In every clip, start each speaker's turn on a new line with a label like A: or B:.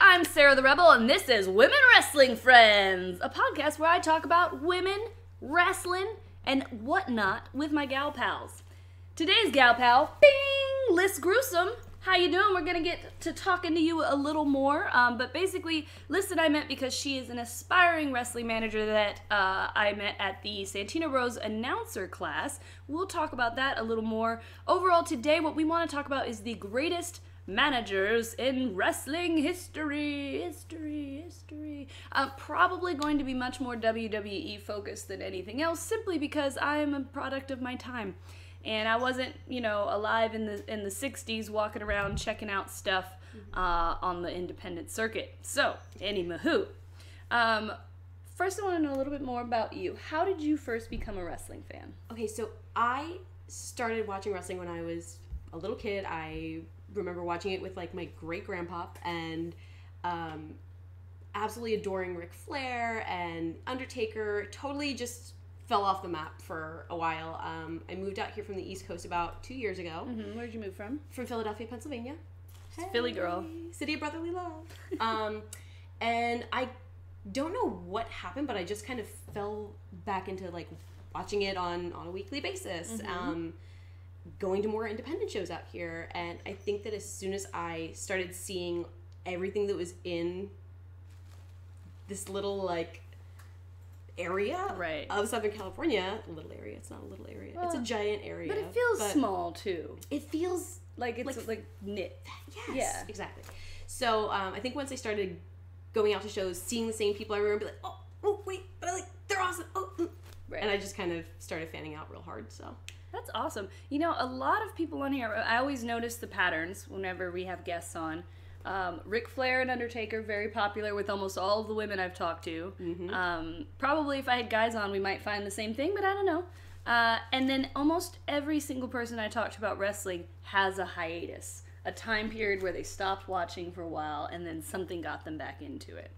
A: I'm Sarah the Rebel, and this is Women Wrestling Friends, a podcast where I talk about women, wrestling, and whatnot with my gal pals. Today's gal pal, bing, Liz Gruesome. How you doing? We're gonna get to talking to you a little more, um, but basically, Liz and I met because she is an aspiring wrestling manager that uh, I met at the Santino Bros announcer class. We'll talk about that a little more. Overall, today, what we want to talk about is the greatest managers in wrestling history, history, history. Uh, probably going to be much more WWE focused than anything else, simply because I am a product of my time, and I wasn't, you know, alive in the in the '60s, walking around checking out stuff uh, on the independent circuit. So, Annie Mahoo. Um, first, I want to know a little bit more about you. How did you first become a wrestling fan?
B: Okay, so I started watching wrestling when I was a little kid. I remember watching it with like my great grandpa and um, absolutely adoring Ric Flair and Undertaker. Totally just fell off the map for a while. Um, I moved out here from the East Coast about two years ago
A: Mm-hmm. Where'd you move from?
B: from Philadelphia, Pennsylvania.
A: Philly girl.
B: City of brotherly love. um, and I don't know what happened, but I just kind of fell back into like watching it on on a weekly basis. Um, going to more independent shows out here, and I think that as soon as I started seeing everything that was in this little like area
A: Right.
B: of Southern California, little area. It's not a little area. it's a giant area.
A: But it feels
B: but
A: small too.
B: It feels
A: Like it's
B: Like-
A: like, knit.
B: Yes,
A: Yeah.
B: exactly. So um, I think once I started going out to shows, seeing the same people, I remember be like, oh, oh, wait, but I like they're awesome. Oh, mm."
A: Right.
B: and I just kind of started fanning out real hard. So
A: That's awesome. You know, a lot of people on here, I always notice the patterns whenever we have guests on. Um, Ric Flair and Undertaker, very popular with almost all of the women I've talked to. Um, probably if I had guys on, we might find the same thing, but I don't know. Uh, and then almost every single person I talked to about wrestling has a hiatus, a time period where they stopped watching for a while and then something got them back into it.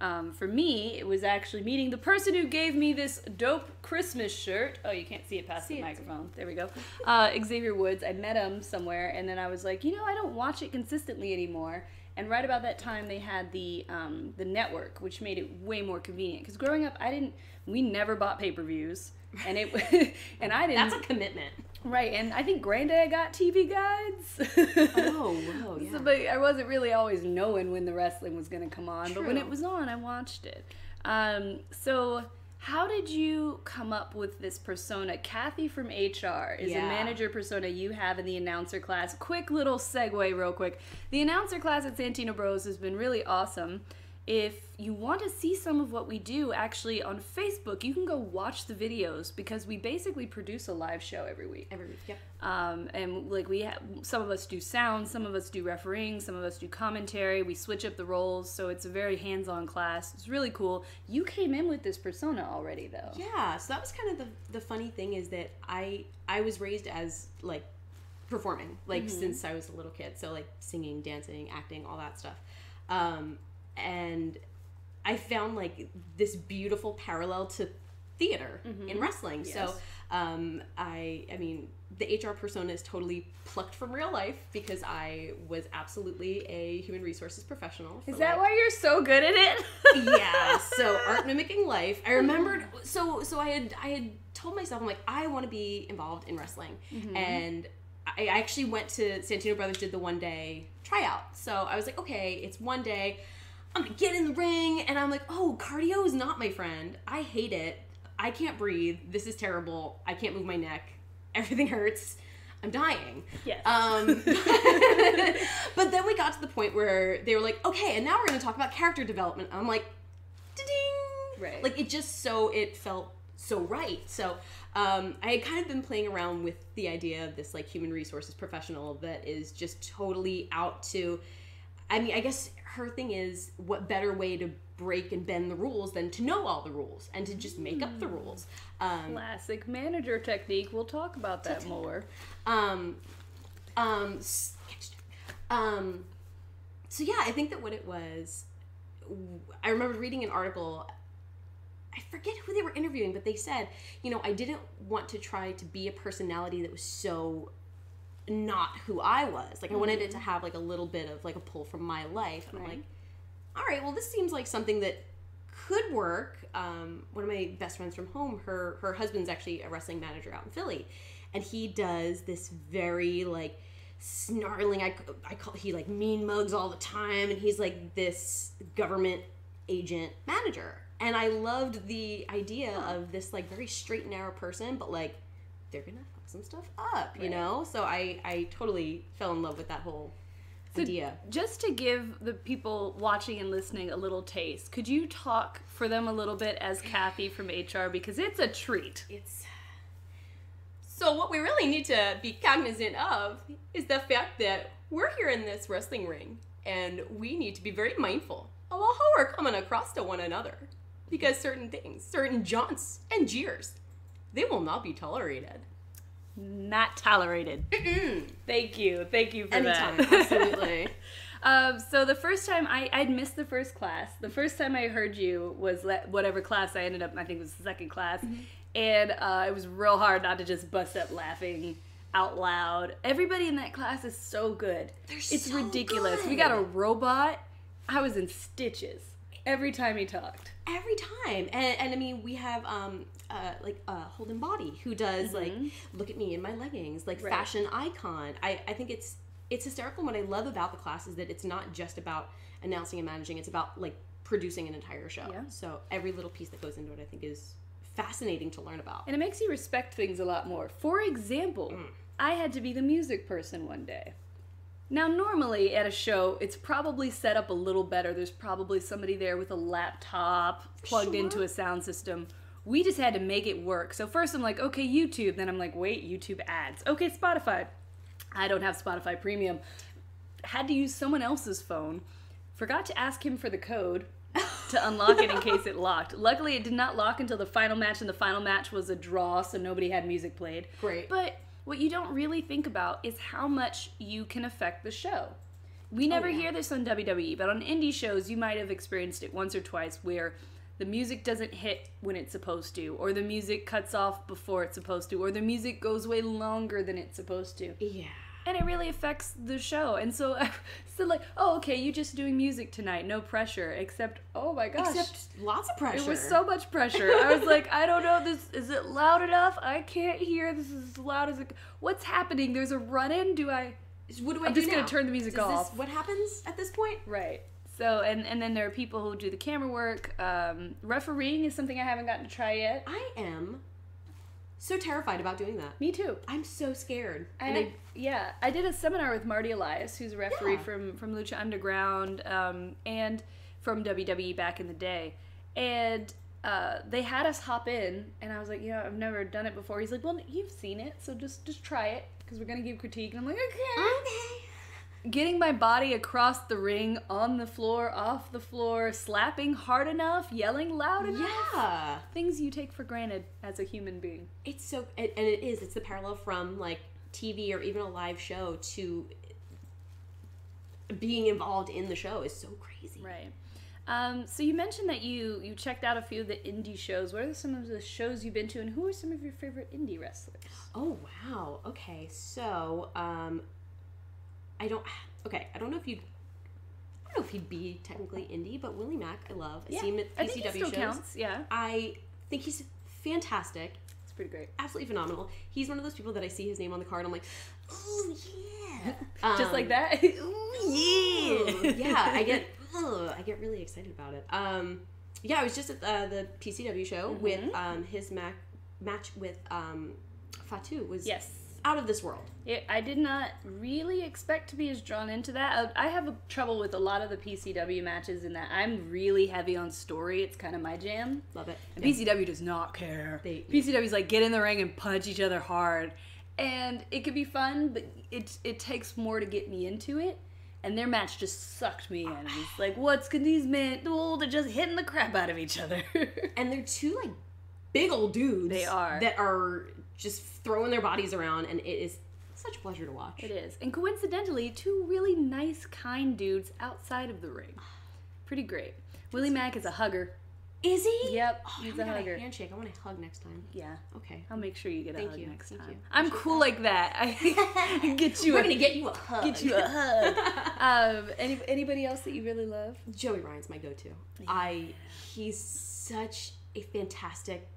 A: Um, for me, it was actually meeting the person who gave me this dope Christmas shirt. Oh, you can't see it past
B: See
A: the
B: it.
A: microphone. There we go. Uh, Xavier Woods. I met him somewhere, and then I was like, you know, I don't watch it consistently anymore. And right about that time, they had the um, the network, which made it way more convenient. Because growing up, I didn't. We never bought pay per views, and it and I didn't.
B: that's a commitment.
A: Right. And I think Granddad got TV guides.
B: Oh, whoa, yeah.
A: So, but I wasn't really always knowing when the wrestling was going to come on. But when it was on, I watched it. Um, so, how did you come up with this persona? Kathy from HR is a manager persona you have in the announcer class. Quick little segue, real quick. The announcer class at Santino Bros has been really awesome. If you want to see some of what we do actually on Facebook, you can go watch the videos because we basically produce a live show every week.
B: Every week, yep.
A: Um, and like we have, some of us do sound, some of us do refereeing, some of us do commentary. We switch up the roles, so it's a very hands-on class. It's really cool. You came in with this persona already, though.
B: Yeah, so that was kind of the the funny thing is that I I was raised as like performing like
A: Mm-hmm.
B: since I was a little kid, so like singing, dancing, acting, all that stuff, um, and I found like this beautiful parallel to theater in wrestling. So
A: Mm-hmm.
B: Um, I I mean the HR persona is totally plucked from real life because I was absolutely a human resources professional.
A: Is that why you're so good at it?
B: yeah so art mimicking life i remembered so so i had i had told myself i'm like i want to be involved in wrestling and i I actually went to santino brothers did the one day tryout so i was like okay it's one day i'm gonna get in the ring and i'm like oh cardio is not my friend i hate it i can't breathe this is terrible i can't move my neck everything hurts i'm dying
A: Yes.
B: um, but then we got to the point where they were like, okay, and now we're to talk about character development. I'm like, ding,
A: Right.
B: Like it just so it felt so right. So um, I had kind of been playing around with the idea of this like human resources professional that is just totally out to. I mean, I guess her thing is what better way to break and bend the rules than to know all the rules and to just make up the rules. Um,
A: Classic manager technique. We'll talk about that more.
B: um, um, um, so yeah, I think that what it was, I remember reading an article. I forget who they were interviewing, but they said, you know, I didn't want to try to be a personality that was so not who I was. Like I wanted it to have like a little bit of like a pull from my life. And I'm like, all right, well, this seems like something that could work. Um, one of my best friends from home, her her husband's actually a wrestling manager out in Philly, and he does this very like snarling. I, I call he like mean mugs all the time, and he's like this government agent manager. And I loved the idea of this like very straight and narrow person, but like they're gonna some stuff up, you
A: Right.
B: know. So I I totally fell in love with that whole
A: So
B: idea.
A: Just to give the people watching and listening a little taste, could you talk for them a little bit as Kathy from HR because it's a treat.
B: It's so what we really need to be cognizant of is the fact that we're here in this wrestling ring and we need to be very mindful of how we're coming across to one another because certain things, certain jaunts and jeers, they will not be tolerated.
A: Not tolerated. Thank you. Thank you for
B: Anytime,
A: that.
B: absolutely.
A: Um, so the first time I I'd missed the first class. The first time I heard you was le- whatever class I ended up. I think it was the second class, and uh, it was real hard not to just bust up laughing out loud. Everybody in that class is so good.
B: They're
A: it's
B: so
A: ridiculous. We got a robot. I was in stitches every time he talked.
B: Every time, and, and I mean, we have um uh like uh Holden Body who does like look at me in my leggings, like
A: Right.
B: fashion icon. I I think it's it's hysterical. What I love about the class is that it's not just about announcing and managing; it's about like producing an entire show.
A: Yeah.
B: So every little piece that goes into it, I think, is fascinating to learn about.
A: And it makes you respect things a lot more. For example, I had to be the music person one day. Now, normally at a show, it's probably set up a little better. There's probably somebody there with a laptop plugged
B: Sure.
A: into a sound system. We just had to make it work. So, first I'm like, okay, YouTube. Then I'm like, wait, YouTube ads. Okay, Spotify. I don't have Spotify Premium. Had to use someone else's phone. Forgot to ask him for the code to unlock it in case it locked. Luckily, it did not lock until the final match, and the final match was a draw, so nobody had music played.
B: Great.
A: But what you don't really think about is how much you can affect the show. We oh, never
B: yeah.
A: hear this on WWE, but on indie shows, you might have experienced it once or twice where the music doesn't hit when it's supposed to, or the music cuts off before it's supposed to, or the music goes way longer than it's supposed to
B: Yeah.
A: and it really affects the show. And so, so like, oh, okay, you're just doing music tonight, no pressure. Except, oh my gosh,
B: Except lots of pressure.
A: it was so much pressure. I was like, I don't know, this is it loud enough? I can't hear. This is as loud as it. What's happening? There's a run in. Do I?
B: What do I do?
A: I'm
B: do
A: just gonna turn the music
B: Does
A: off.
B: This, what happens at this point?
A: Right. So and and then there are people who do the camera work. Um, refereeing is something I haven't gotten to try yet.
B: I am so terrified about doing that.
A: Me too.
B: I'm so scared.
A: And I, yeah, I did a seminar with Marty Elias, who's a referee
B: Yeah.
A: from from Lucha Underground um, and from WWE back in the day, and uh, they had us hop in, and I was like, you know, I've never done it before. He's like, well, you've seen it, so just just try it because we're gonna give critique, and I'm like, okay.
B: okay.
A: Getting my body across the ring, on the floor, off the floor, slapping hard enough, yelling loud enough.
B: Yeah.
A: Things you take for granted as a human being.
B: It's so, and and it is. It's the parallel from like TV or even a live show to being involved in the show is so crazy.
A: Right. Um, so you mentioned that you you checked out a few of the indie shows. What are some of the shows you've been to, and who are some of your favorite indie wrestlers?
B: Oh wow. Okay. So, um, I don't. Okay. I don't know if you. I don't know if he'd be technically indie, but Willie Mack, I love. I see him at
A: I think
B: PCW
A: still
B: shows.
A: counts. Yeah,
B: I think he's fantastic.
A: it's pretty great.
B: absolutely phenomenal. He's one of those people that I see his name on the card. And I'm like, oh yeah,
A: Just like
B: Um,
A: that.
B: Ooh, yeah, I get, ugh, I get really excited about it. Um, yeah, I was just at uh, the PCW show
A: Mm-hmm.
B: with um, his mac- match with um, Fatu was
A: yes.
B: Out of this world.
A: It, I did not really expect to be as drawn into that. Uh, I have a trouble with a lot of the PCW matches in that I'm really heavy on story. It's kind of my jam.
B: Love it.
A: And PCW does not care.
B: They-
A: PCW's like get in the ring and punch each other hard, and it could be fun, but it it takes more to get me into it. And their match just sucked me in. It's like, what's can these men? Oh, they're just hitting the crap out of each other.
B: And they're two like big old dudes.
A: They are.
B: that are just throwing their bodies around, and it is such a pleasure to watch.
A: it is, and coincidentally, two really nice, kind dudes outside of the ring. Pretty great. Willie Mack is a hugger.
B: Is he?
A: Yep,
B: Oh,
A: he's
B: I
A: a hugger.
B: handshake. I want to hug next time.
A: Yeah.
B: Okay.
A: I'll make sure you get a
B: Thank
A: hug
B: you.
A: next
B: Thank
A: time.
B: you.
A: I'm
B: Appreciate
A: cool like that. I get you
B: We're
A: a
B: gonna get you a hug.
A: get you a hug. um, any anybody else that you really love?
B: Joey Ryan's my go-to. I he's such a fantastic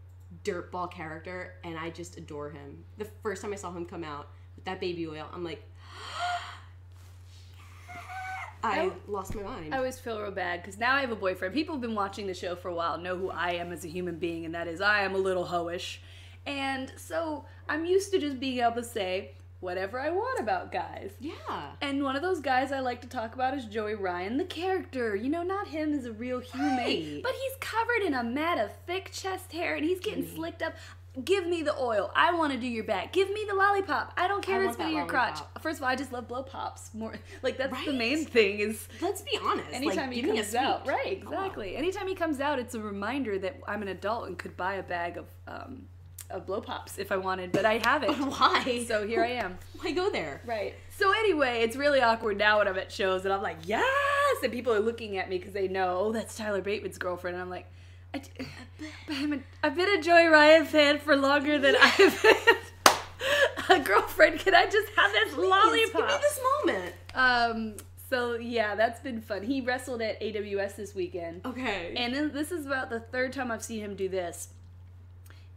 B: dirtball character, and I just adore him. The first time I saw him come out with that baby oil, I'm like, I
A: Oh.
B: lost my mind.
A: I always feel real bad because now I have a boyfriend. People have been watching the show for a while, know who I am as a human being, and that is I am a little hoish. And so I'm used to just being able to say whatever I want about guys.
B: yeah.
A: And one of those guys I like to talk about is Joey Ryan, the character. You know, not him as a real human,
B: Right.
A: but he's covered in a mat of thick chest hair and he's getting slicked up. Give me the oil. I want to do your back. Give me the lollipop. I don't care
B: I
A: if it's bit your crotch. First of all, I just love blow pops more. Like that's the main thing is
B: Let's be honest.
A: anytime
B: like,
A: he
B: give me a
A: comes out. Right, exactly. Anytime he comes out, it's a reminder that I'm an adult and could buy a bag of um, of blow pops if I wanted, but I haven't.
B: Why?
A: so here I am.
B: Why go there?
A: Right. So anyway, it's really awkward now when I'm at shows and I'm like, yes, and people are looking at me because they know, oh, that's Tyler Bateman's girlfriend, and I'm like, I, but I'm a, I've been a Joey Ryan fan for longer than I've been a girlfriend. Can I just have this
B: Please,
A: lollipop?
B: Give me this moment.
A: Um. So yeah, that's been fun. He wrestled at AWS this weekend,
B: Okay.
A: and then this is about the third time I've seen him do this.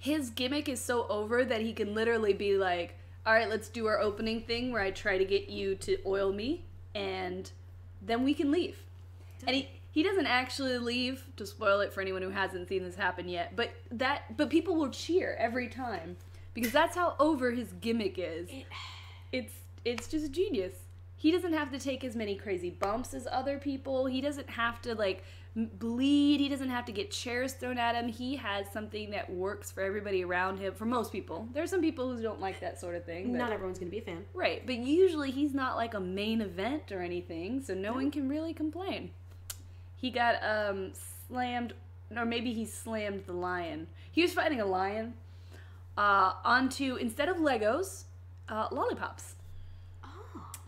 A: His gimmick is so over that he can literally be like, "All right, let's do our opening thing where I try to get you to oil me, and then we can leave." And he he doesn't actually leave to spoil it for anyone who hasn't seen this happen yet. But that but people will cheer every time because that's how over his gimmick is. It's it's just genius. He doesn't have to take as many crazy bumps as other people. He doesn't have to like bleed. He doesn't have to get chairs thrown at him. He has something that works for everybody around him. For most people, there's some people who don't like that sort of thing. but-
B: Not everyone's gonna be a fan.
A: Right, but usually he's not like a main event or anything, so no one can really complain. He got um slammed, or maybe he slammed the lion. He was fighting a lion uh, onto instead of Legos, uh, lollipops.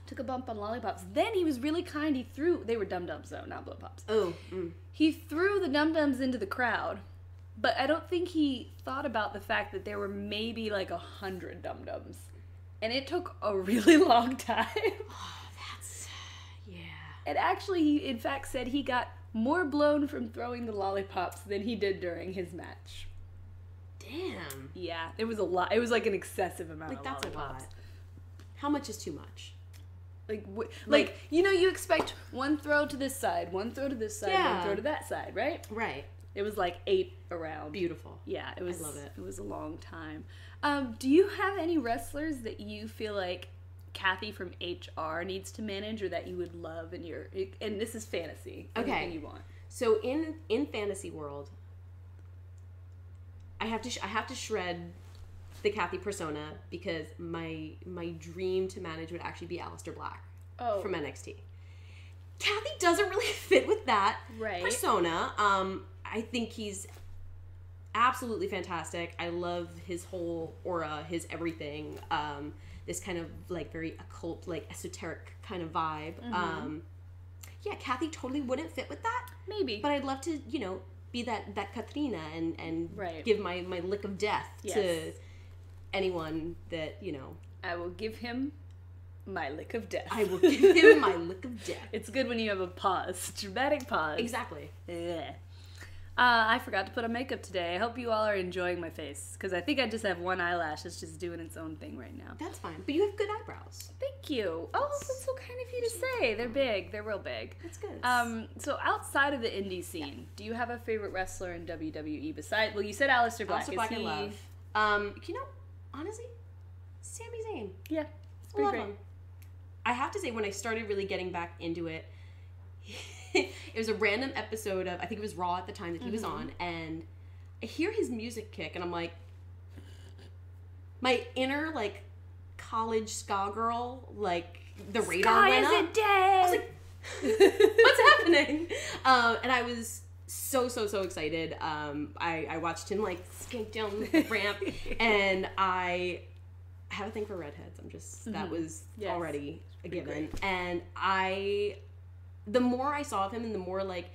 A: Took a bump on lollipops. Then he was really kind. He threw they were dum dums though, not blow pops.
B: Oh. Mm.
A: He threw the dum dums into the crowd, but I don't think he thought about the fact that there were maybe like a hundred dum dums, and it took a really long time.
B: Oh, that's yeah.
A: And actually, he in fact said he got more blown from throwing the lollipops than he did during his match.
B: Damn.
A: Yeah, it was a lot. It was like an excessive amount
B: Like
A: of
B: that's a
A: lollipops.
B: lot. How much is too much?
A: Like, w-
B: Like-
A: like you know, you expect one throw to this side, one throw to this side,
B: Yeah.
A: one throw to that side, right?
B: Right.
A: It was like eight around.
B: Beautiful.
A: Yeah, it was.
B: love it.
A: It was a long time. Um, do you have any wrestlers that you feel like Kathy from HR needs to manage, or that you would love in your? And this is fantasy.
B: Okay.
A: You want.
B: So in in fantasy world, I have to sh- I have to shred the Kathy persona because my my dream to manage would actually be Aleister Black
A: Oh,
B: from NXT. Kathy doesn't really fit with that
A: Right.
B: persona. Um, I think he's absolutely fantastic. I love his whole aura, his everything. Um, this kind of like very occult, like esoteric kind of vibe.
A: Mm-hmm.
B: Um, yeah, Kathy totally wouldn't fit with that,
A: maybe.
B: but I'd love to, you know, be that that Catrina and and
A: Right.
B: give my my lick of death to
A: Yes.
B: Anyone that you know.
A: I will give him my lick of death.
B: I will give him my lick of death.
A: It's good when you have a pause, dramatic pause.
B: Exactly.
A: Ugh. Uh, I forgot to put on makeup today. I hope you all are enjoying my face because I think I just have one eyelash that's just doing its own thing right now.
B: That's fine. But you have good eyebrows.
A: Thank you. Oh, that's so kind of you to say. They're big. They're real big.
B: That's good.
A: Um, so outside of the indie scene, do you have a favorite wrestler in WWE besides? Well, you said Aleister Black.
B: Also Black
A: Is
B: I
A: he?
B: love. Um, you know, honestly, Sami Zayn.
A: Yeah, it's
B: I
A: pretty
B: love
A: great.
B: him. I have to say, when I started really getting back into it, it was a random episode of I think it was Raw at the time that he was
A: Mm-hmm.
B: on, and I hear his music kick, and I'm like, my inner like college ska girl, like the radar
A: Sky
B: went up.
A: dead.
B: I was like, what's happening? Um, and I was so so so excited. Um, I I watched him like skate down the ramp, and I have a thing for redheads. I'm just that was
A: Mm-hmm. Yes.
B: already a given, and I the more I saw of him, and the more like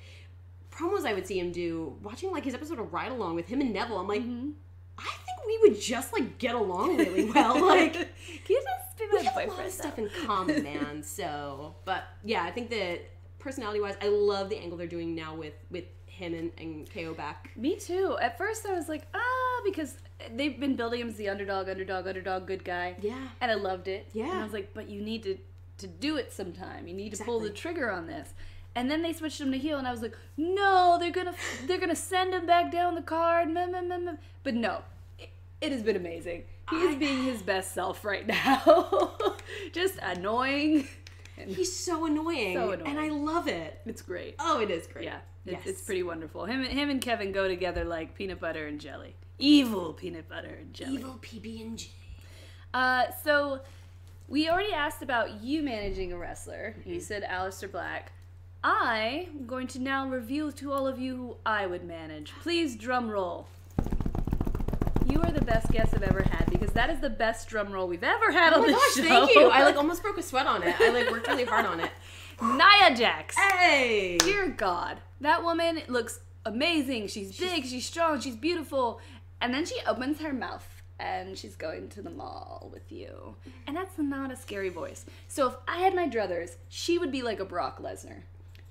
B: promos I would see him do, watching like his episode of Ride Along with him and Neville, I'm like,
A: Mm-hmm.
B: I think we would just like get along really well. Like
A: Can you just be
B: we
A: my
B: have a lot of stuff in common, man. So, but yeah, I think that personality wise, I love the angle they're doing now with with him and, and KO back.
A: Me too. At first, I was like, ah, because they've been building him as the underdog, underdog, underdog, good guy.
B: Yeah.
A: And I loved it.
B: Yeah.
A: And I was like, but you need to to do it sometime. You need to pull the trigger on this. And then they switched him to heel, and I was like, no, they're gonna they're gonna send him back down the card. meh, meh, meh, meh. But no, it, it has been amazing. He is
B: I-
A: being his best self right now. Just annoying. And
B: He's so annoying,
A: So
B: and I love it.
A: it's great.
B: Oh, it is great.
A: Yeah, it's,
B: Yes.
A: it's pretty wonderful. Him and him and Kevin go together like peanut butter and jelly. Evil peanut butter and jelly.
B: Evil PB and J.
A: Uh, so we already asked about you managing a wrestler. You
B: Mm-hmm.
A: said Aleister Black. I am going to now reveal to all of you who I would manage. Please drum roll. You are the best guest I've ever had because that is the best drum roll we've ever had
B: Oh
A: on
B: gosh,
A: show.
B: thank you. I like almost broke a sweat on it. I like worked really hard on it.
A: Nia Jax.
B: Hey.
A: Dear God, that woman looks amazing. She's big, she's strong, she's beautiful. And then she opens her mouth and she's going to the mall with you. And that's not a scary voice. So if I had my druthers, she would be like a Brock Lesnar.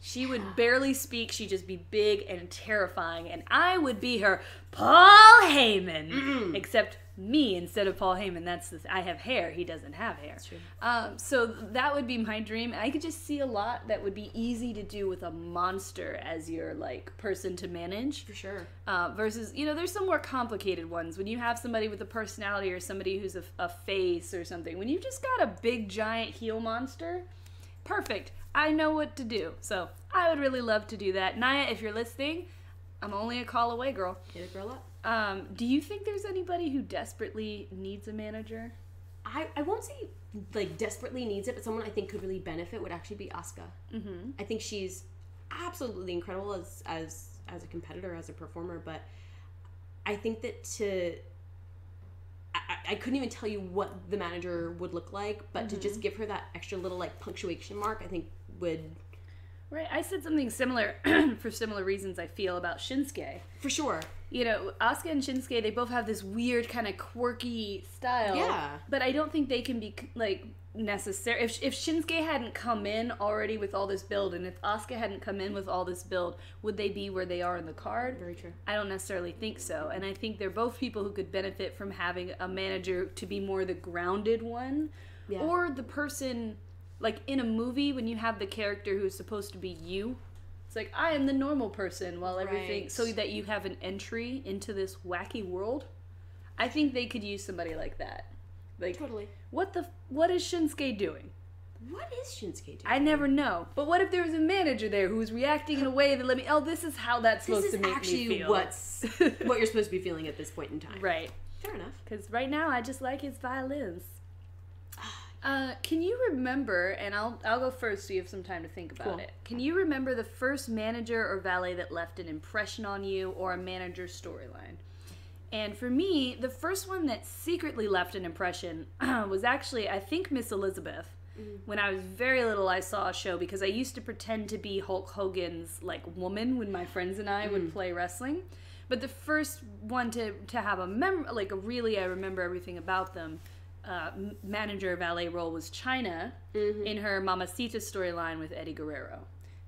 A: She would barely speak, she'd just be big and terrifying, and I would be her Paul Heyman. Except me instead of Paul Heyman. That's the I have hair, he doesn't have hair. Um, so that would be my dream. I could just see a lot that would be easy to do with a monster as your like person to manage.
B: For sure.
A: Uh, versus, you know, there's some more complicated ones when you have somebody with a personality or somebody who's a, a face or something. When you've just got a big giant heel monster, perfect. I know what to do. So I would really love to do that. Nia, if you're listening, I'm only a call away, girl.
B: Hit a girl up.
A: Um, do you think there's anybody who desperately needs a manager?
B: I, I won't say like desperately needs it, but someone I think could really benefit would actually be Asuka. Mm-hmm. I think she's absolutely incredible as as as a competitor, as a performer. But I think that to I, I- couldn't even tell you what the manager would look like, but to just mm-hmm. give her that extra little like punctuation mark, I think would
A: Right. I said something similar for similar reasons I feel about Shinsuke.
B: for sure.
A: You know, Asuka and Shinsuke, they both have this weird kind of quirky style.
B: Yeah.
A: But I don't think they can be like necessary. If if Shinsuke hadn't come in already with all this build, and if Asuka hadn't come in with all this build, would they be where they are in the card?
B: Very true.
A: I don't necessarily think so. And I think they're both people who could benefit from having a manager to be more the grounded one.
B: Yeah.
A: Or the person, like in a movie, when you have the character who's supposed to be you. It's like, I am the normal person while everything,
B: Right.
A: so that you have an entry into this wacky world. I think they could use somebody like that. Like,
B: Totally.
A: what the, what is Shinsuke doing?
B: What is Shinsuke doing?
A: I never know. But what if there was a manager there who was reacting in a way that let me, oh, this is how that's supposed to make me feel.
B: This is actually what's what you're supposed to be feeling at this point in time.
A: right.
B: Fair enough.
A: Because right now I just like his violins. Uh, can you remember? And I'll I'll go first, so you have some time to think about
B: Cool.
A: it. Can you remember the first manager or valet that left an impression on you, or a manager storyline? And for me, the first one that secretly left an impression was actually I think Miss Elizabeth. Mm. When I was very little, I saw a show because I used to pretend to be Hulk Hogan's like woman when my friends and I would mm. play wrestling. But the first one to to have a mem like a really I remember everything about them. Uh, manager valet role was Chyna mm-hmm. in her Mamacita storyline with Eddie Guerrero,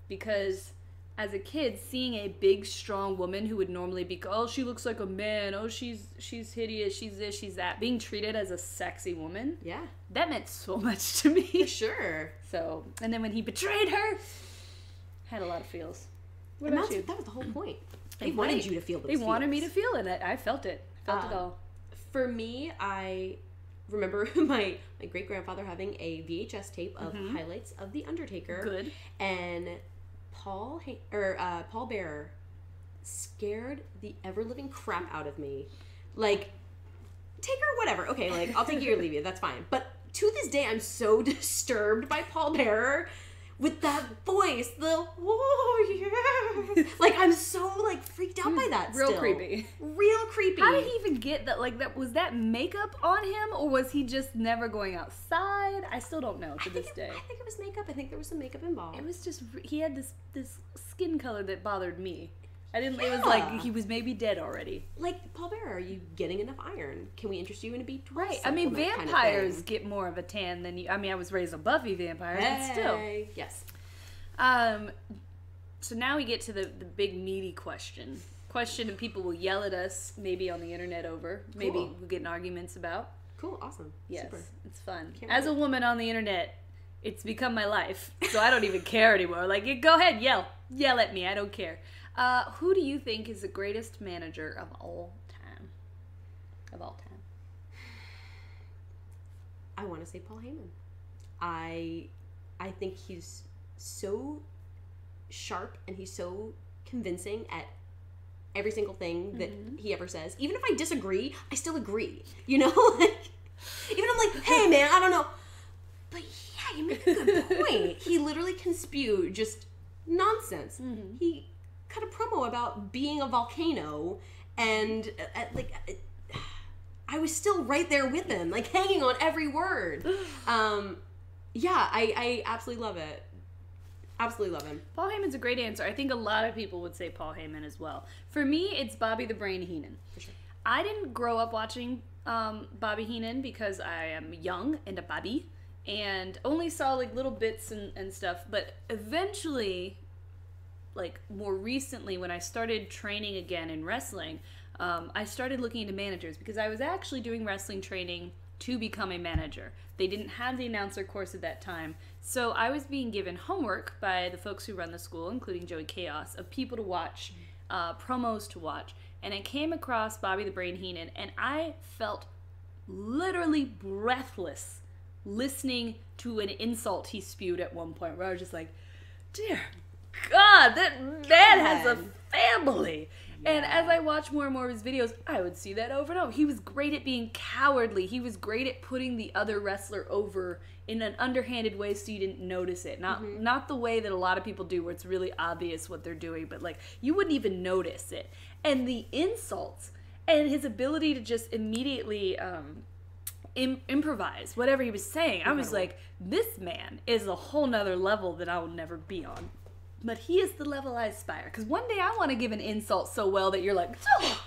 A: because as a kid, seeing a big, strong woman who would normally be, oh, she looks like a man, oh, she's she's hideous, she's this, she's that, being treated as a sexy woman,
B: Yeah.
A: that meant so much to me.
B: Sure.
A: So, and then when he betrayed her, had a lot of feels. What
B: And
A: about you?
B: that was the whole point. They
A: Right.
B: wanted you to feel
A: They wanted me to feel it. I felt it. Felt it
B: Um,
A: all.
B: For me, I remember my, my great grandfather having a VHS tape of highlights of The Undertaker.
A: Mm-hmm. Good.
B: And Paul or uh, Paul Bearer scared the ever living crap out of me. Like, take her, whatever. Okay, like I'll take you or leave you. That's fine. But to this day, I'm so disturbed by Paul Bearer with that voice. The oh yeah, like I'm so like freaked out by that.
A: Real
B: still.
A: creepy.
B: Real creepy.
A: How did he even get that? Like that was that makeup on him, or was he just never going outside? I still don't know to
B: I
A: this day.
B: it, I think it was makeup. I think there was some makeup involved.
A: It was just he had this this skin color that bothered me. I didn't. It was like he was maybe dead already.
B: like Paul Bearer, are you getting enough iron? Can we interest you in a B twelve?
A: Right. I mean, vampires get more of a tan than you. I mean, I was raised a Buffy vampires, but still.
B: Yes.
A: Um. So now we get to the the big meaty question. Question and people will yell at us, maybe on the internet over, maybe
B: Cool.
A: we'll get in arguments about.
B: Cool. Awesome.
A: Yes,
B: Super.
A: it's fun.
B: Can't
A: As a woman on the internet, it's become my life, so I don't even care anymore. Like, go ahead, yell, yell at me. I don't care. Uh, who do you think is the greatest manager of all time? Of all time.
B: I want to say Paul Heyman. I I think he's so sharp and he's so convincing at every single thing that he ever says. Even if I disagree, I still agree. You know, like even I'm like, hey man, I don't know, but yeah, you make a good point. he literally can spew just nonsense. He cut a promo about being a volcano and uh, uh, like. Uh, I was still right there with him, like hanging on every word. Um, yeah, I, I absolutely love it. Absolutely love him.
A: Paul Heyman's a great answer. I think a lot of people would say Paul Heyman as well. For me, it's Bobby the Brain Heenan.
B: For sure.
A: I didn't grow up watching um, Bobby Heenan because I am young and a Bobby and only saw like little bits and, and stuff. But eventually, like more recently, when I started training again in wrestling, um, I started looking into managers because I was actually doing wrestling training to become a manager. They didn't have the announcer course at that time. So I was being given homework by the folks who run the school, including Joey Chaos, of people to watch, uh, promos to watch. And I came across Bobby the Brain Heenan, and I felt literally breathless listening to an insult he spewed at one point where I was just like, dear God, that man has a family. And as I watched more and more of his videos, I would see that over and over. He was great at being cowardly. He was great at putting the other wrestler over in an underhanded way so you didn't notice it. Not not the way that a lot of people do where it's really obvious what they're doing, but like you wouldn't even notice it. And the insults and his ability to just immediately um, Im- improvise whatever he was saying. I was like, this man is a whole nother level that I will never be on. But he is the level I aspire. Because one day I want to give an insult so well that you're like, oh,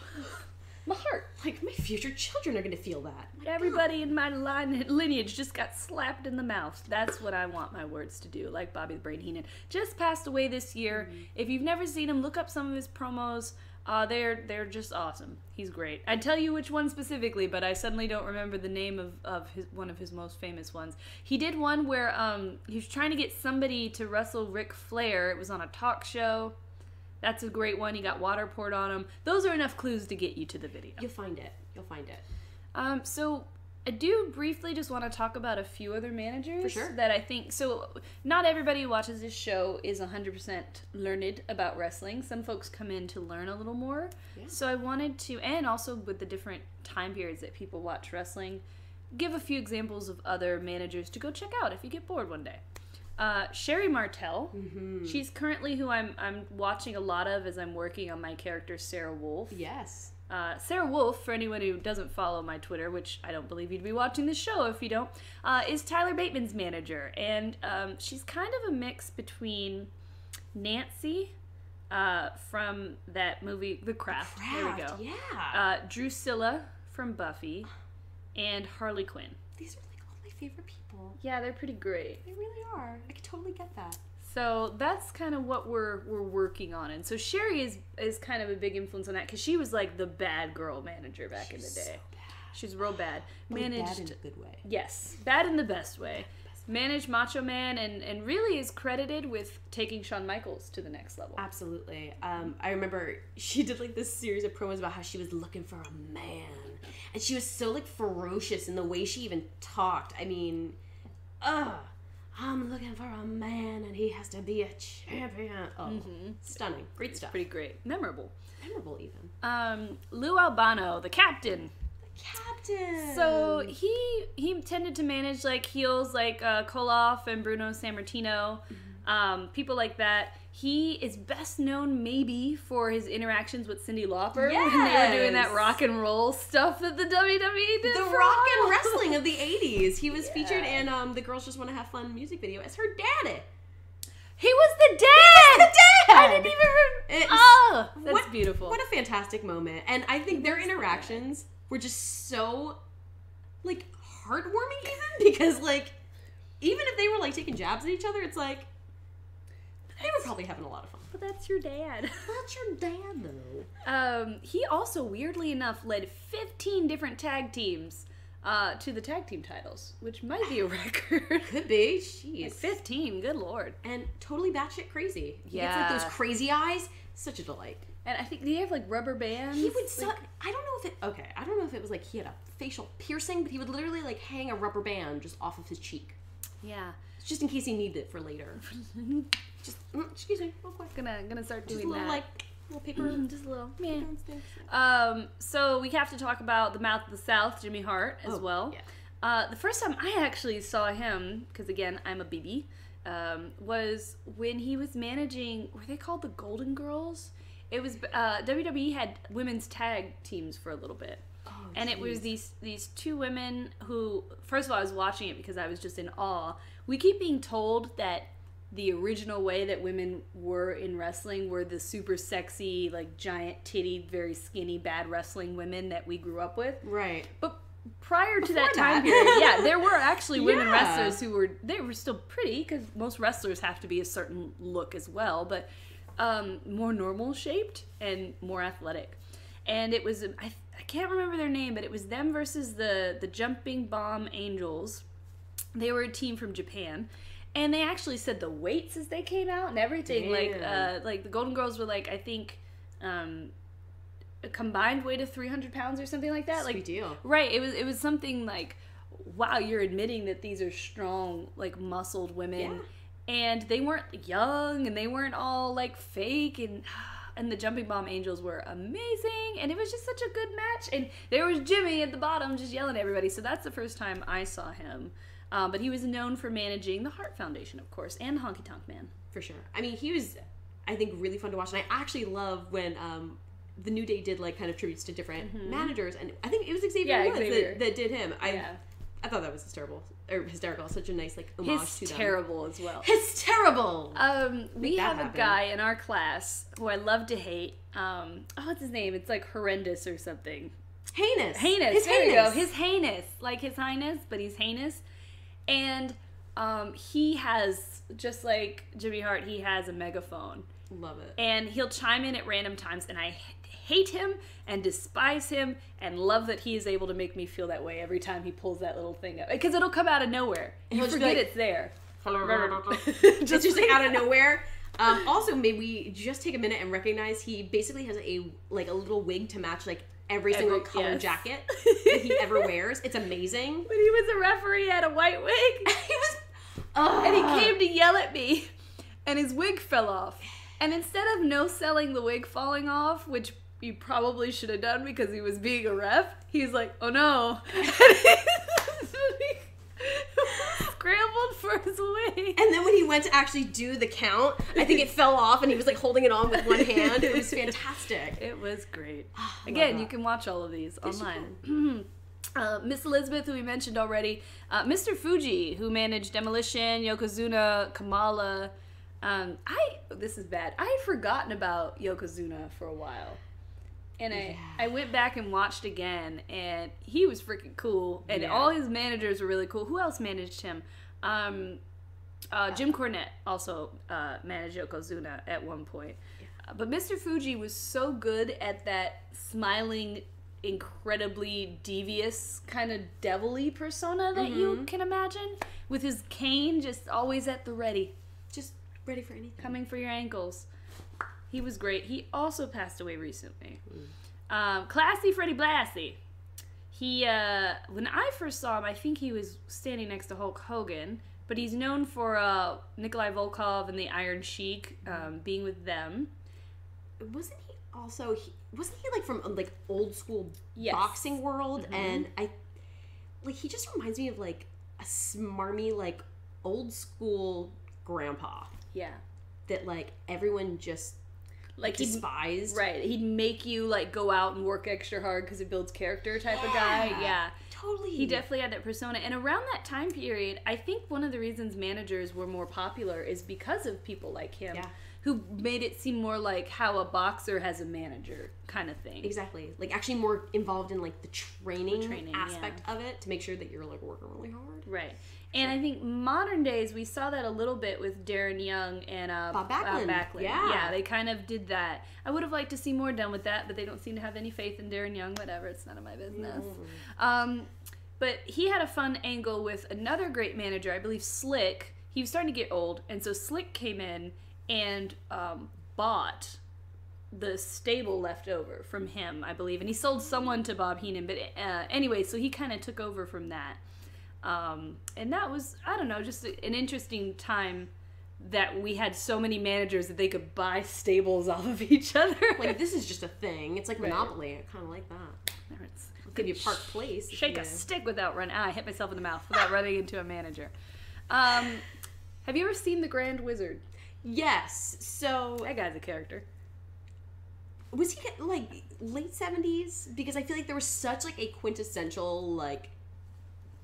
A: my heart.
B: Like my future children are gonna feel that. My
A: Everybody in my line lineage just got slapped in the mouth. That's what I want my words to do. Like Bobby the Brain Heenan just passed away this year. Mm-hmm. If you've never seen him, look up some of his promos. Uh, they're they're just awesome. He's great. I'd tell you which one specifically, but I suddenly don't remember the name of, of his one of his most famous ones. He did one where um, he was trying to get somebody to wrestle Ric Flair. It was on a talk show. That's a great one. He got water poured on him. Those are enough clues to get you to the video.
B: You'll find it. You'll find it.
A: Um, so I do briefly just want to talk about a few other managers
B: sure.
A: that I think. So not everybody who watches this show is 100% learned about wrestling. Some folks come in to learn a little more.
B: Yeah.
A: So I wanted to, and also with the different time periods that people watch wrestling, give a few examples of other managers to go check out if you get bored one day. Uh, Sherri Martel.
B: Mm-hmm.
A: She's currently who I'm I'm watching a lot of as I'm working on my character Sarah Wolf.
B: Yes.
A: Uh, Sarah Wolf, for anyone who doesn't follow my Twitter, which I don't believe you'd be watching this show if you don't, uh, is Tyler Bateman's manager. And um, she's kind of a mix between Nancy uh, from that movie, The Craft. There we go.
B: Yeah.
A: Uh, Drusilla from Buffy, and Harley Quinn.
B: These are like all my favorite people.
A: Yeah, they're pretty great.
B: They really are. I could totally get that.
A: So that's kind of what we're we're working on, and so Sherri is is kind of a big influence on that because she was like the bad girl manager back in the
B: She's
A: day.
B: so bad.
A: She's real bad.
B: But bad
A: Managed
B: in a good way.
A: yes, bad in the best way. Managed Macho Man and and really is credited with taking Shawn Michaels to the next level.
B: Absolutely. Um, I remember she did like this series of promos about how she was looking for a man, and she was so like ferocious in the way she even talked. I mean, ugh, I'm looking for a man, and he has to be a champion. Oh, stunning, great stuff,
A: Pretty great, memorable.
B: memorable even.
A: Um, Lou Albano, the captain.
B: The captain.
A: So he he tended to manage like heels like uh, Koloff and Bruno Sammartino, um, people like that. He is best known maybe for his interactions with Cyndi Lauper when they were doing that rock and roll stuff that the WWE did.
B: The rock and wrestling of the 80s. He was featured in um, the Girls Just Want to Have Fun music video as her daddy.
A: He was the dad.
B: The dad!
A: I didn't even. Re-
B: It's-
A: oh, that's
B: what-
A: beautiful.
B: What a fantastic moment. And I think their interactions were just so, like, heartwarming even because, like, even if they were, like, taking jabs at each other, it's like, they were probably having a lot of fun.
A: but that's your dad.
B: That's your dad, though.
A: Um, he also, weirdly enough, led 15 different tag teams uh, to the tag team titles, which might be a record.
B: Could be.
A: Like,
B: Jeez.
A: 15, good lord.
B: And totally batshit crazy. He gets, like, those crazy eyes. Such a delight.
A: And I think they have like rubber bands.
B: He would suck.
A: Like,
B: I don't know if it. Okay, I don't know if it was like he had a facial piercing, but he would literally like hang a rubber band just off of his cheek,
A: yeah.
B: just in case he needed it for later. Just mm, excuse me, real quick.
A: Gonna gonna start
B: Just a
A: doing
B: little
A: that.
B: like little paper.
A: Mm, just a little. Yeah. Um, so we have to talk about the Mouth of the South, Jimmy Hart, as
B: Oh,
A: well.
B: yeah.
A: Uh, the first time I actually saw him, because again I'm a BB, um, was when he was managing. Were they called the Golden Girls? It was uh, WWE had women's tag teams for a little bit.
B: Oh,
A: and it was these these two women who first of all I was watching it because I was just in awe. We keep being told that the original way that women were in wrestling were the super sexy, like giant titty, very skinny, bad wrestling women that we grew up with.
B: right.
A: But prior to that time
B: that.
A: period, yeah, there were actually women
B: Yeah.
A: wrestlers who were they were still pretty because most wrestlers have to be a certain look as well, but um, more normal shaped and more athletic. And it was I, I can't remember their name, but it was them versus the the Jumping Bomb Angels. They were a team from Japan. And they actually said the weights as they came out and everything. Like, uh, like the Golden Girls were like, I think, um, a combined weight of 300 pounds or something like that.
B: Sweet
A: Like,
B: deal.
A: Right. It was it was something like, wow, you're admitting that these are strong, like muscled women, and they weren't young and they weren't all like fake and. And the jumping bomb angels were amazing, and it was just such a good match. And there was Jimmy at the bottom just yelling at everybody. So that's the first time I saw him. Um, but he was known for managing the Hart Foundation, of course, and Honky Tonk Man.
B: For sure. I mean, he was, I think, really fun to watch, and I actually love when um, the New Day did like kind of tributes to different managers, and I think it was Xavier
A: Mm-hmm. Yeah,
B: Woods
A: Xavier.
B: That, that did him. I
A: Yeah.
B: I thought that was hysterical or hysterical. Such a nice like homage
A: He's
B: to them.
A: terrible as well.
B: It's terrible.
A: Um, we have a
B: happen.
A: guy in our class who I love to hate. Um, oh, what's his name? It's like horrendous or something.
B: heinous.
A: Heinous.
B: His
A: there you go. His heinous, like his highness, but he's heinous. And um, he has just like Jimmy Hart. He has a megaphone,
B: Love it.
A: and he'll chime in at random times, and I hate him and despise him and love that he is able to make me feel that way every time he pulls that little thing up because it'll come out of nowhere. You
B: He'll just be
A: forget
B: like-
A: it's there.
B: it's just like out of nowhere. Um, also, maybe we just take a minute and recognize he basically has a like a little wig to match like every single
A: Every-
B: color
A: yes.
B: jacket that he ever wears. It's amazing.
A: When he was a referee, he had a white wig.
B: he was,
A: and he came to yell at me, and his wig fell off. And instead of no selling the wig falling off, which he probably should have done because he was being a ref, he's like, "Oh no!" Scrambled for his wig.
B: And then when he went to actually do the count, I think it fell off, and he was like holding it on with one hand. It was fantastic.
A: It was great.
B: Ah,
A: Again, you can watch all of these online. Uh, Miss Elizabeth, who we mentioned already, uh, Mr. Fuji, who managed Demolition, Yokozuna, Kamala. Um, I this is bad. I had forgotten about Yokozuna for a while, and I
B: Yeah.
A: I went back and watched again, and he was freaking cool, and
B: Yeah.
A: all his managers were really cool. Who else managed him? Um, uh, Jim Cornette also uh, managed Yokozuna at one point. Uh, But Mr. Fuji was so good at that smiling, incredibly devious, kind of devilly persona that you can imagine, with his cane just always at the ready,
B: Just ready for anything.
A: coming for your ankles. He was great. He also passed away recently. Um, classy Freddie Blassie. He, uh, when I first saw him, I think he was standing next to Hulk Hogan, but he's known for uh, Nikolai Volkoff and the Iron Sheik, um, being with them.
B: wasn't he also he, wasn't he like from uh, like old school
A: Yes.
B: boxing world and i like he just reminds me of like a smarmy like old school grandpa
A: Yeah.
B: that like everyone just
A: like he'd,
B: despised.
A: right, he'd make you like go out and work extra hard because it builds character type of guy.
B: Yeah.
A: Yeah.
B: Totally.
A: He definitely had that persona. And around that time period, I think one of the reasons managers were more popular is because of people like him
B: Yeah.
A: who made it seem more like how a boxer has a manager kind of thing.
B: Exactly. Like actually more involved in like the training,
A: training,
B: aspect of it to make sure that you're like working really hard.
A: Right. And I think modern days we saw that a little bit with Darren Young and uh,
B: Bob Backlund. Yeah.
A: yeah, they kind of did that. I would have liked to see more done with that, but they don't seem to have any faith in Darren Young. Whatever, it's none of my business. Um, but he had a fun angle with another great manager, I believe Slick. He was starting to get old, and so Slick came in and um, bought the stable left over from him, I believe, and he sold someone to Bob Heenan. But uh, anyway, so he kind of took over from that, um, and that was I don't know, just an interesting time that we had so many managers that they could buy stables off of each other.
B: Like this is just a thing. It's like
A: Right.
B: Monopoly. I kind of like that.
A: It's-
B: I'll give you Park Place.
A: shake
B: you-
A: a stick without running. Ah, I hit myself in the mouth without running into a manager. Um, have you ever seen The Grand Wizard?
B: Yes. So
A: That guy's a character.
B: was he like late seventies? Because I feel like there was such like a quintessential like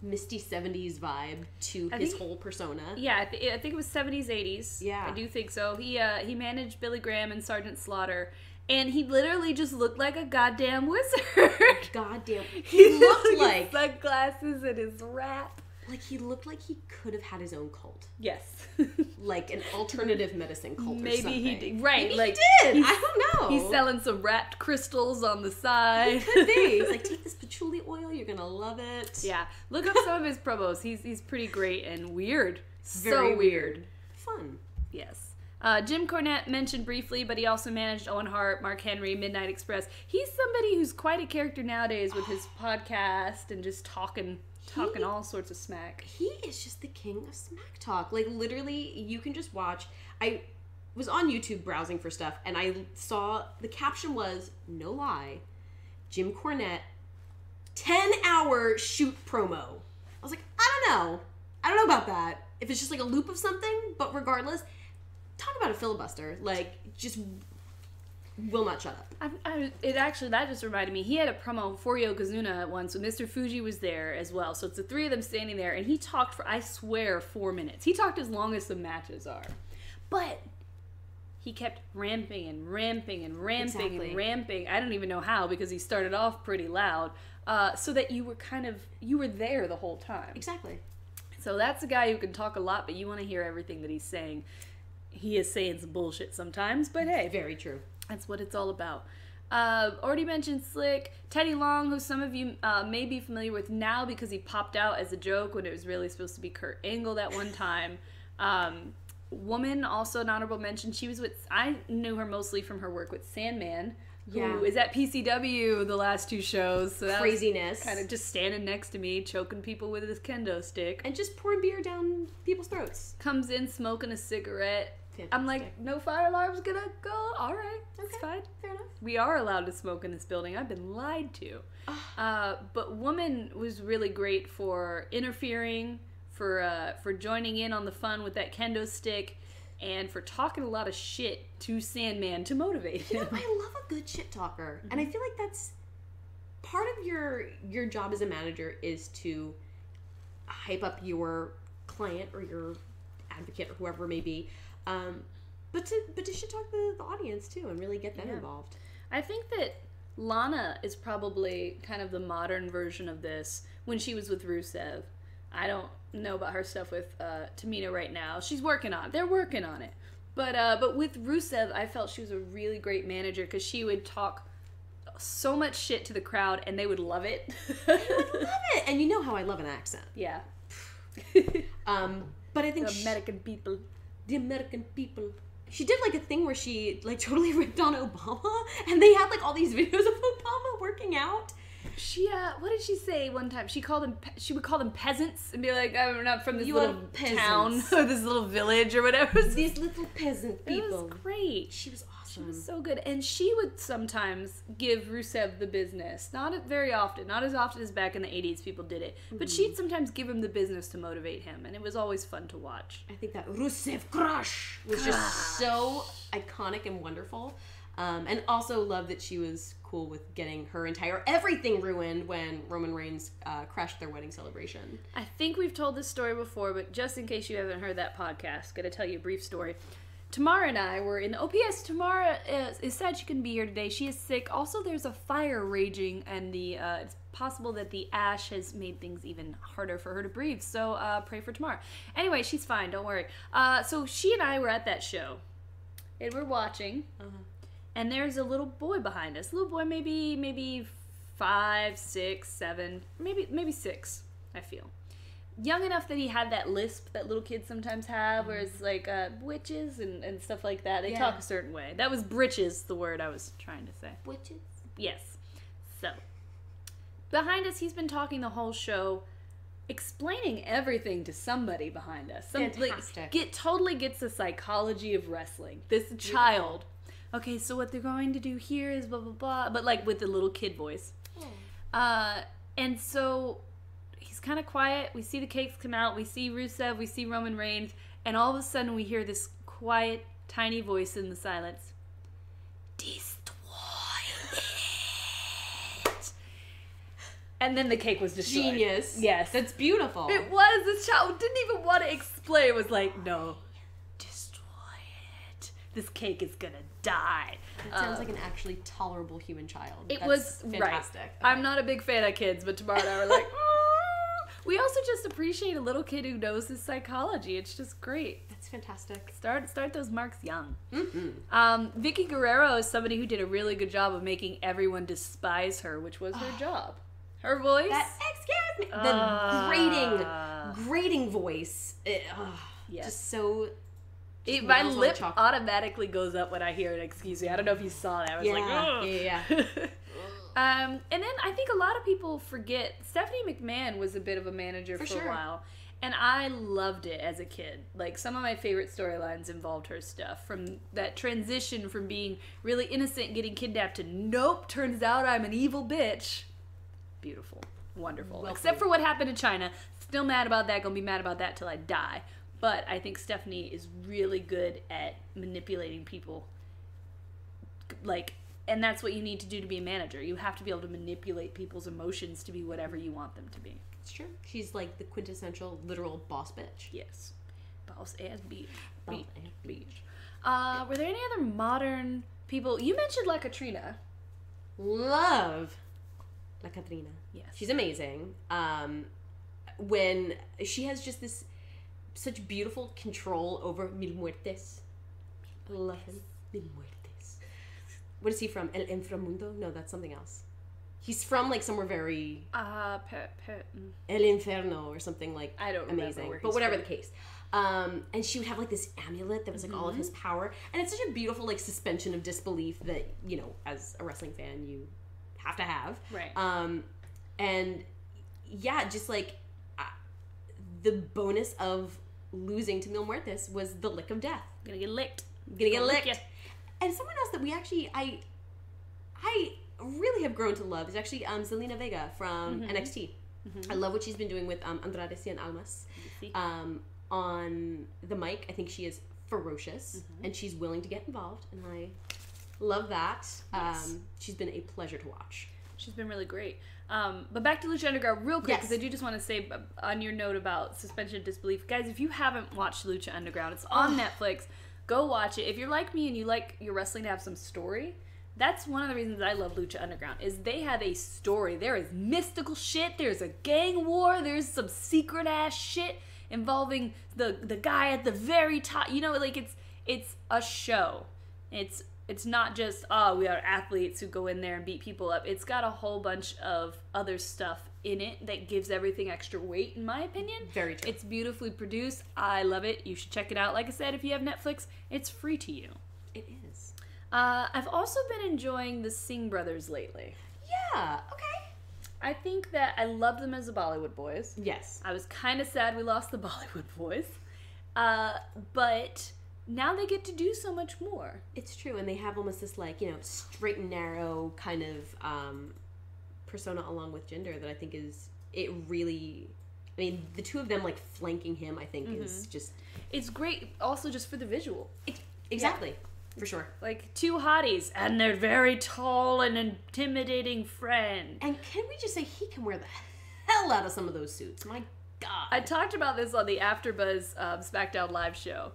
B: misty seventies vibe to
A: I
B: his
A: think-
B: whole persona.
A: Yeah, I, th- I think it was seventies, eighties.
B: Yeah.
A: I do think so. He uh, he managed Billy Graham and Sergeant Slaughter, and he literally just looked like a goddamn wizard.
B: Goddamn. He looked like
A: sunglasses and his wrap.
B: Like he looked like he could have had his own cult,
A: Yes.
B: like an alternative medicine cult. or
A: Maybe he did. Right,
B: Maybe
A: like,
B: he did. I don't know.
A: He's selling some wrapped crystals on the side.
B: He Could be. He's like, take this patchouli oil. You're gonna love it.
A: yeah, look up some of his promos. He's he's pretty great and weird.
B: Very
A: so weird.
B: Fun.
A: Yes. Uh, Jim Cornette mentioned briefly, but he also managed Owen Hart, Mark Henry, Midnight Express. He's somebody who's quite a character nowadays with his podcast and just talking, talking
B: He-
A: all sorts of smack.
B: He is just the king of smack talk. Like literally, you can just watch. I was on YouTube browsing for stuff, and I saw the caption was no lie, Jim Cornette, ten hour shoot promo. I was like, I don't know, I don't know about that. If it's just like a loop of something, but regardless, talk about a filibuster. Like just will not shut up.
A: I, I, it actually that just reminded me. He had a promo for Yokozuna at once, when Mr. Fuji was there as well. So it's the three of them standing there, and he talked for I swear four minutes. He talked as long as the matches are, but he kept ramping and ramping and ramping
B: Exactly.
A: and ramping. I don't even know how because he started off pretty loud, uh, so that you were kind of you were there the whole time.
B: Exactly.
A: So that's a guy who can talk a lot, but you want to hear everything that he's saying. He is saying some bullshit sometimes, but hey,
B: Very true.
A: That's what it's all about. Uh, already mentioned Slick. Teddy Long, who some of you uh, may be familiar with now because he popped out as a joke when it was really supposed to be Kurt Angle that one time. Um, woman, also an honorable mention. She was with, I knew her mostly from her work with Sandman, who
B: Yeah.
A: is at PCW the last two shows. So
B: Craziness.
A: Kind of just standing next to me, choking people with his kendo stick.
B: and just pouring beer down people's throats.
A: Comes in smoking a cigarette. I'm like, no fire alarm's gonna go. All right, that's
B: Okay.
A: fine.
B: Fair enough.
A: We are allowed to smoke in this building. I've been lied to. Uh, but woman was really great for interfering, for uh, for joining in on the fun with that kendo stick, and for talking a lot of shit to Sandman to motivate
B: You know,
A: him.
B: I love a good shit talker, and I feel like that's part of your your job as a manager is to hype up your client or your advocate or whoever it may be, um, but to but to shit talk the, the audience too and really get them
A: Yeah.
B: involved.
A: I think that Lana is probably kind of the modern version of this when she was with Rusev. I don't know about her stuff with uh, Tamina right now. She's working on. it. They're working on it. But uh, but with Rusev, I felt she was a really great manager because she would talk so much shit to the crowd and they would love it.
B: They would love it, and you know how I love an accent.
A: yeah.
B: Um, but I think
A: the American people.
B: The American people. She did like a thing where she like totally ripped on Obama, and they had like all these videos of Obama working out.
A: She uh, what did she say one time? She called them. pe- She would call them peasants and be like, "I'm not from this
B: You
A: little town or this little village or whatever."
B: These little peasant people.
A: It was great.
B: She was awesome.
A: was so good. And she would sometimes give Rusev the business. Not very often, not as often as back in the 80s people did it. But
B: Mm-hmm.
A: she'd sometimes give him the business to motivate him. And it was always fun to watch.
B: I think that Rusev Crush was just so iconic and wonderful. Um, and also love that she was cool with getting her entire everything ruined when Roman Reigns uh, crashed their wedding celebration.
A: I think we've told this story before, but just in case you haven't heard that podcast, gonna tell you a brief story. Tamara and I were in the OPS. Tamara is, is sad she couldn't be here today. She is sick. Also, there's a fire raging, and the uh, it's possible that the ash has made things even harder for her to breathe. So uh, pray for Tamara. Anyway, she's fine. Don't worry. Uh, so she and I were at that show, and we're watching. And there's a little boy behind us. Little boy, maybe maybe five, six, seven, maybe maybe six. I feel young enough that he had that lisp that little kids sometimes have, where it's like uh, witches and, and stuff like that. They
B: Yeah.
A: talk a certain way. That was britches, the word I was trying to say.
B: Witches.
A: Yes. So behind us, he's been talking the whole show, explaining everything to somebody behind us. Some, like,
B: Fantastic.
A: get totally gets the psychology of wrestling. This child. Okay, so what they're going to do here is blah blah blah, but like with the little kid voice. Uh, and so kind of quiet. We see the cakes come out. We see Rusev. We see Roman Reigns, and all of a sudden we hear this quiet, tiny voice in the silence. Destroy it. And then the cake was destroyed.
B: Genius.
A: Yes.
B: That's beautiful.
A: It was. This child didn't even want to explain. It was like, no, destroy it. This cake is gonna die.
B: It sounds like an um, actually tolerable human child.
A: It
B: That's
A: was
B: fantastic.
A: right. I'm not a big fan of kids, but Tamara and I were like. we also just appreciate a little kid who knows his psychology. It's just great.
B: That's fantastic.
A: Start start those marks young.
B: Mm-hmm.
A: Um, Vickie Guerrero is somebody who did a really good job of making everyone despise her, which was her job. Her voice.
B: That excuse me. The
A: Ah.
B: grating, grating voice. It,
A: Yes.
B: Just so.
A: It- my lip automatically goes up when I hear it. Excuse me. I don't know if you saw that. I was like,
B: Yeah, yeah,
A: um, and then I think a lot of people forget Stephanie McMahon was a bit of a manager for,
B: For
A: a while, and I loved it as a kid. Like some of my favorite storylines involved her stuff. From that transition from being really innocent, getting kidnapped, to nope, turns out I'm an evil bitch. Beautiful, wonderful.
B: Well
A: Except for what happened in China. Still mad about that. Gonna be mad about that till I die. But I think Stephanie is really good at manipulating people. Like, and that's what you need to do to be a manager. You have to be able to manipulate people's emotions to be whatever you want them to be.
B: It's true. She's like the quintessential literal boss bitch.
A: Yes. Boss ass bitch.
B: Boss ass
A: Bitch. Uh, were there any other modern people? You mentioned La Catrina.
B: Love La Catrina.
A: Yes.
B: She's amazing. Um, when she has just this such beautiful control over Mil Muertes. I love him. Mil Muertes. What is he from? El Inframundo? No, that's something else. He's from like somewhere very
A: Uh, pe- pe- mm.
B: El Inferno or something like
A: I don't
B: amazing. but whatever
A: from.
B: the case. Um, and she would have like this amulet that was like all of his
A: Mm-hmm.
B: power, and it's such a beautiful like suspension of disbelief that you know, as a wrestling fan, you have to have.
A: Right.
B: Um, and yeah, just like uh, the bonus of losing to Mil Muertes was the lick of death.
A: Gonna get licked.
B: Gonna get licked. And someone else that we actually I I really have grown to love is actually um, Zelina Vega from
A: Mm-hmm.
B: NXT. I love what she's been doing with um, Andrade Cien Almas um, on the mic. I think she is ferocious
A: Mm-hmm.
B: and she's willing to get involved, and I love that.
A: Yes.
B: Um, she's been a pleasure to watch.
A: She's been really great. Um, but back to Lucha Underground real quick
B: Yes.
A: because I do just want to say on your note about suspension of disbelief, guys. If you haven't watched Lucha Underground, it's on Netflix. Go watch it. If you're like me and you like your wrestling to have some story, that's one of the reasons I love Lucha Underground. Is they have a story. There is mystical shit. There's a gang war. There's some secret ass shit involving the the guy at the very top. You know, like it's it's a show. It's it's not just oh we are athletes who go in there and beat people up. It's got a whole bunch of other stuff in it that gives everything extra weight, in my opinion.
B: Very true.
A: It's beautifully produced. I love it. You should check it out. Like I said, if you have Netflix, it's free to you.
B: It is.
A: Uh, I've also been enjoying the Singh brothers lately.
B: Yeah. Okay.
A: I think that I love them as the Bollywood boys.
B: Yes.
A: I was kind of sad we lost the Bollywood boys. Uh, but now they get to do so much more.
B: It's true, and they have almost this like you know straight and narrow kind of um, persona along with Jinder that I think is it really. I mean, the two of them like flanking him, I think, is just
A: It's great also just for the visual.
B: ex- exactly for sure.
A: Like two hotties and their very tall and intimidating friend.
B: And can we just say he can wear the hell out of some of those suits? My God.
A: I talked about this on the AfterBuzz um, SmackDown live show.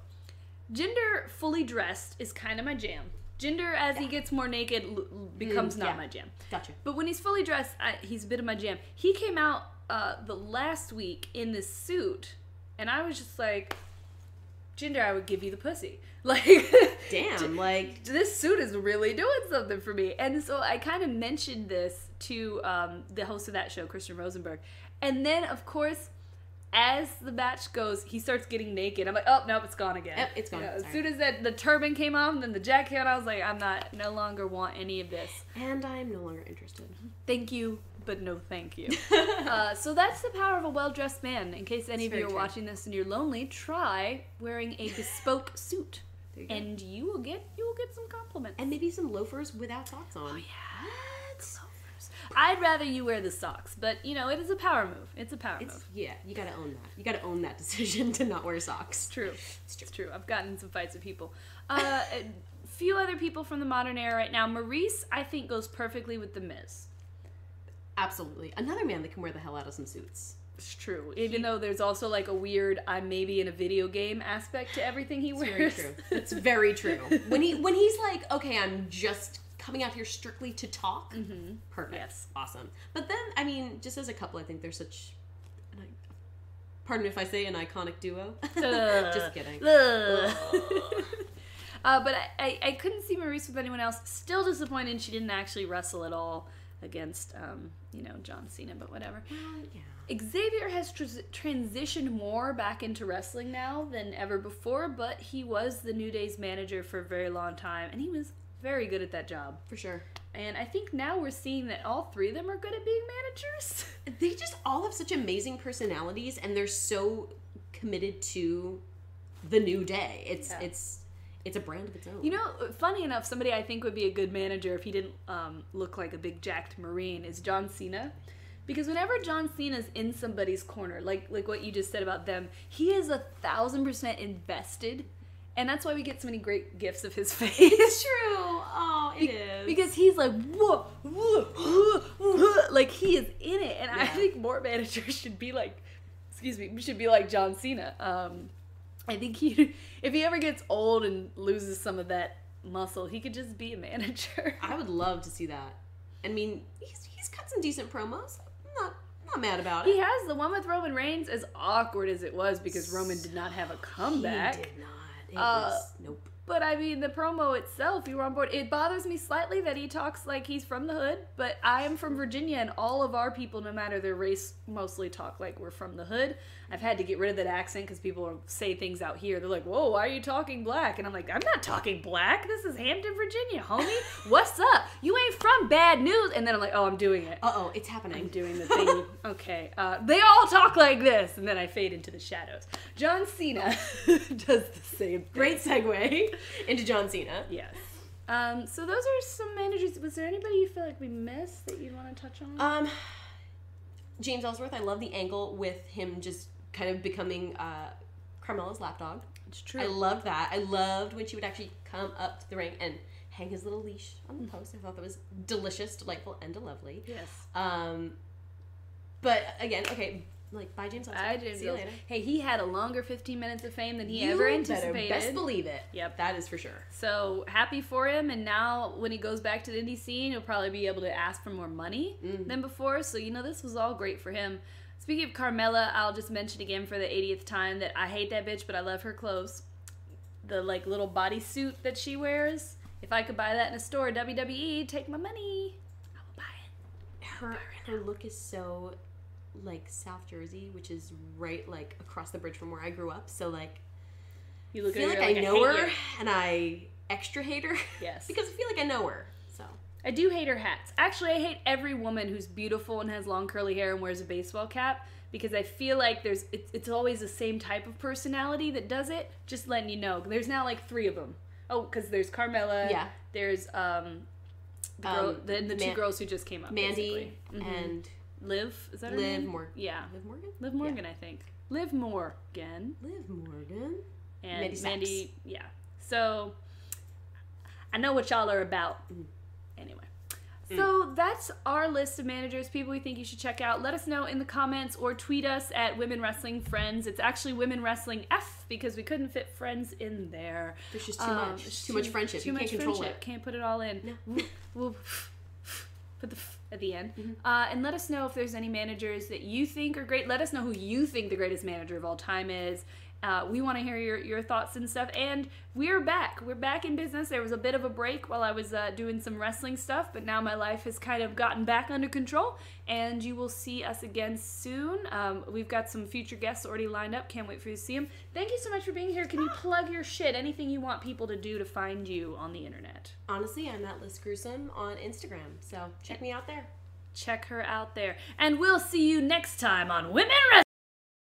A: Jinder fully dressed is kind of my jam. Jinder, as he gets more naked, l- l- becomes
B: Mm,
A: not
B: yeah.
A: my jam.
B: gotcha.
A: But when he's fully dressed, I, he's a bit of my jam. He came out uh, the last week in this suit, and I was just like, Jinder, I would give you the pussy. Like,
B: Damn, like
A: this suit is really doing something for me. And so I kind of mentioned this to um, the host of that show, Christian Rosenberg. And then, of course, as the match goes, he starts getting naked. I'm like, oh, nope, it's gone again.
B: Yep, it's gone.
A: as soon as that the turban came off and then the jacket on, I was like, I'm not, no longer want any of this.
B: and I'm no longer interested.
A: Thank you, but no thank you. uh, so that's the power of a well dressed man. In case any
B: It's
A: of you are
B: true.
A: watching this and you're lonely, try wearing a bespoke suit.
B: You.
A: And you will get you will get some compliments.
B: and maybe some loafers without socks on.
A: Oh, yeah. I'd rather you wear the socks, but you know, it is a power move. It's a power
B: It's
A: move.
B: yeah, you gotta own that. You gotta own that decision to not wear socks.
A: It's true. It's true. I've gotten some fights with people. Uh, a few other people from the modern era right now. Maryse, I think, goes perfectly with the Miz.
B: Absolutely, another man that can wear the hell out of some suits.
A: It's true. Even though there's also like a weird I'm maybe in a video game aspect to everything he
B: It's
A: wears.
B: very true. It's very true. When he when he's like, okay, I'm just coming out here strictly to talk. Mm-hmm. Perfect.
A: Yes.
B: Awesome. But then, I mean, just as a couple, I think they're such. An, i- pardon if I say an iconic duo. just kidding.
A: Ugh. uh, but I, I, I couldn't see Maryse with anyone else. Still disappointed she didn't actually wrestle at all against, um, you know, John Cena, but whatever.
B: Well, yeah.
A: Xavier has tr- transitioned more back into wrestling now than ever before, but he was the New Day's manager for a very long time, and he was very good at that job.
B: For sure.
A: And I think now we're seeing that all three of them are good at being managers.
B: They just all have such amazing personalities, and they're so committed to the new day. It's
A: Yeah.
B: it's it's a brand of its own.
A: You know, funny enough, somebody I think would be a good manager if he didn't um, look like a big jacked Marine is John Cena. Because whenever John Cena's in somebody's corner, like like what you just said about them, he is a thousand percent invested, and that's why we get so many great gifts of his face.
B: it's true. Oh, it is
A: because he's like whoa, whoa, whoa, whoa, like he is in it, and I think more managers should be like, excuse me, should be like John Cena. Um, I think he, if he ever gets old and loses some of that muscle, he could just be a manager.
B: I would love to see that. I mean, he's he's cut some decent promos. I'm not not mad about it.
A: He has the one with Roman Reigns, as awkward as it was because Roman did not have a comeback.
B: He did not. It
A: Uh,
B: was nope.
A: But I mean, the promo itself, you were on board. It bothers me slightly that he talks like he's from the hood, but I am from Virginia, and all of our people, no matter their race, mostly talk like we're from the hood. I've had to get rid of that accent because people say things out here. They're like, "Whoa, why are you talking black?" And I'm like, "I'm not talking black. This is Hampton, Virginia, homie. What's up? You ain't from bad news." And then I'm like, "Oh, I'm doing it.
B: Uh oh, it's happening.
A: I'm doing the thing. okay, uh, they all talk like this, and then I fade into the shadows. John Cena does the same. Thing.
B: Great segue into John Cena.
A: Yes. Um, so those are some managers. Was there anybody you feel like we missed that you'd want to touch on?
B: Um, James Ellsworth. I love the angle with him just kind of becoming uh, Carmella's lapdog.
A: it's true.
B: I loved that. I loved when she would actually come up to the ring and hang his little leash on the post. I thought that was delicious, delightful, and lovely.
A: yes.
B: Um, but again, okay, like bye James.
A: I did.
B: See you later.
A: Hey, he had a longer 15 minutes of fame than he
B: You
A: ever anticipated.
B: Best believe it.
A: Yep.
B: that is for sure.
A: So happy for him, and now when he goes back to the indie scene, he'll probably be able to ask for more money
B: Mm-hmm.
A: than before. So you know this was all great for him. Speaking of Carmella, I'll just mention again for the 80th time that I hate that bitch, but I love her clothes. The like little bodysuit that she wears. If I could buy that in a store, WWE, take my money. I will buy it.
B: Her her look is so like South Jersey, which is right like across the bridge from where I grew up. So like
A: You
B: I
A: look
B: feel
A: at
B: like
A: her
B: I know her
A: you.
B: and I extra hate her.
A: Yes.
B: because I feel like I know her. So
A: I do hate her hats. Actually, I hate every woman who's beautiful and has long curly hair and wears a baseball cap because I feel like there's it's, it's always the same type of personality that does it. Just letting you know. There's now like three of them. Oh, because there's Carmella.
B: Yeah.
A: There's um, the, girl,
B: Um,
A: the, the two girls who just came up.
B: Mandy
A: basically. Mhm.
B: and
A: Liv. Is that her
B: Liv
A: name?
B: Morgan.
A: Yeah.
B: Liv Morgan.
A: Liv Morgan, I think. Liv Morgan
B: Liv Morgan.
A: and
B: Mandy
A: Mandy. Yeah. So I know what y'all are about. Anyway. So that's our list of managers, people we think you should check out. Let us know in the comments or tweet us at Women Wrestling Friends. It's actually Women Wrestling F because we couldn't fit friends in there.
B: There's just too
A: Um,
B: much.
A: it's
B: Too, much friendship.
A: Too
B: you
A: much
B: can't control
A: friendship.
B: it.
A: Can't put it all in.
B: No.
A: We'll put the at the end.
B: Mm-hmm.
A: Uh, and let us know if there's any managers that you think are great. Let us know who you think the greatest manager of all time is. Uh, we want to hear your, your thoughts and stuff. And we're back. We're back in business. There was a bit of a break while I was uh, doing some wrestling stuff, but now my life has kind of gotten back under control. And you will see us again soon. Um, we've got some future guests already lined up. Can't wait for you to see them. Thank you so much for being here. Can you plug your shit? Anything you want people to do to find you on the internet?
B: Honestly, I'm at Liz Gruesome on Instagram, so check me out there.
A: check her out there. And we'll see you next time on Women Wrestling.